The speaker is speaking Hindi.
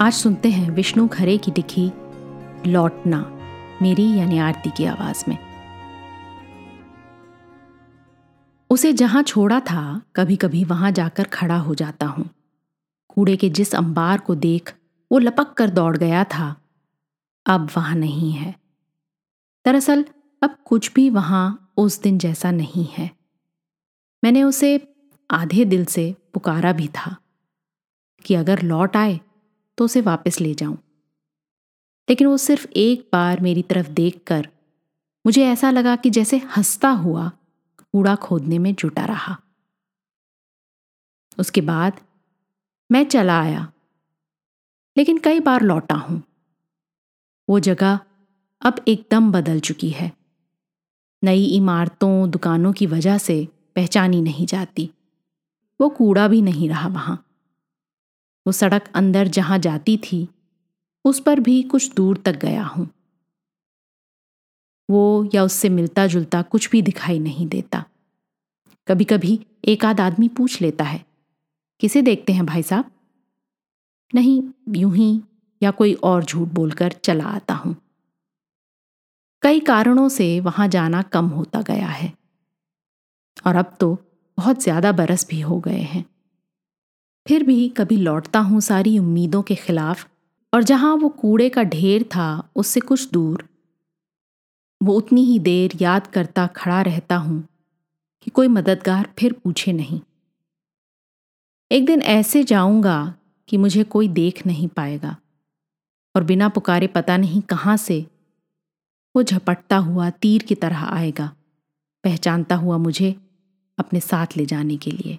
आज सुनते हैं विष्णु खरे की लिखी, लौटना, मेरी यानी आरती की आवाज़ में। उसे जहाँ छोड़ा था कभी कभी वहाँ जाकर खड़ा हो जाता हूँ। कूड़े के जिस अंबार को देख, वो लपक कर दौड़ गया था। अब वहाँ नहीं है। दरअसल, अब कुछ भी वहाँ उस दिन जैसा नहीं है। मैंने उसे आधे दिल से पुकारा भी था कि अगर लौट आए तो उसे वापस ले जाऊँ। लेकिन वो सिर्फ़ एक बार मेरी तरफ़ देखकर मुझे ऐसा लगा कि जैसे हंसता हुआ कूड़ा खोदने में जुटा रहा। उसके बाद मैं चला आया, लेकिन कई बार लौटा हूँ। वो जगह अब एकदम बदल चुकी है। नई इमारतों, दुकानों की वजह से पहचानी नहीं जाती। वो कूड़ा भी नहीं रहा वहाँ। वो सड़क अंदर जहाँ जाती थी, उस पर भी कुछ दूर तक गया हूँ। वो या उससे मिलता जुलता कुछ भी दिखाई नहीं देता। कभी कभी एक आध आदमी पूछ लेता है, किसे देखते हैं भाई साहब? नहीं, यूँ ही या कोई और झूठ बोलकर चला आता हूँ। कई कारणों से वहाँ जाना कम होता गया है, और अब तो बहुत ज़्यादा बरस भी हो गए हैं। फिर भी कभी लौटता हूँ सारी उम्मीदों के खिलाफ, और जहाँ वो कूड़े का ढेर था, उससे कुछ दूर। वो उतनी ही देर याद करता खड़ा रहता हूँ कि कोई मददगार फिर पूछे नहीं। एक दिन ऐसे जाऊँगा कि मुझे कोई देख नहीं पाएगा, और बिना पुकारे पता नहीं कहाँ से वो झपटता हुआ तीर की तरह आएगा, पहचानता हुआ मुझे अपने साथ ले जाने के लिए।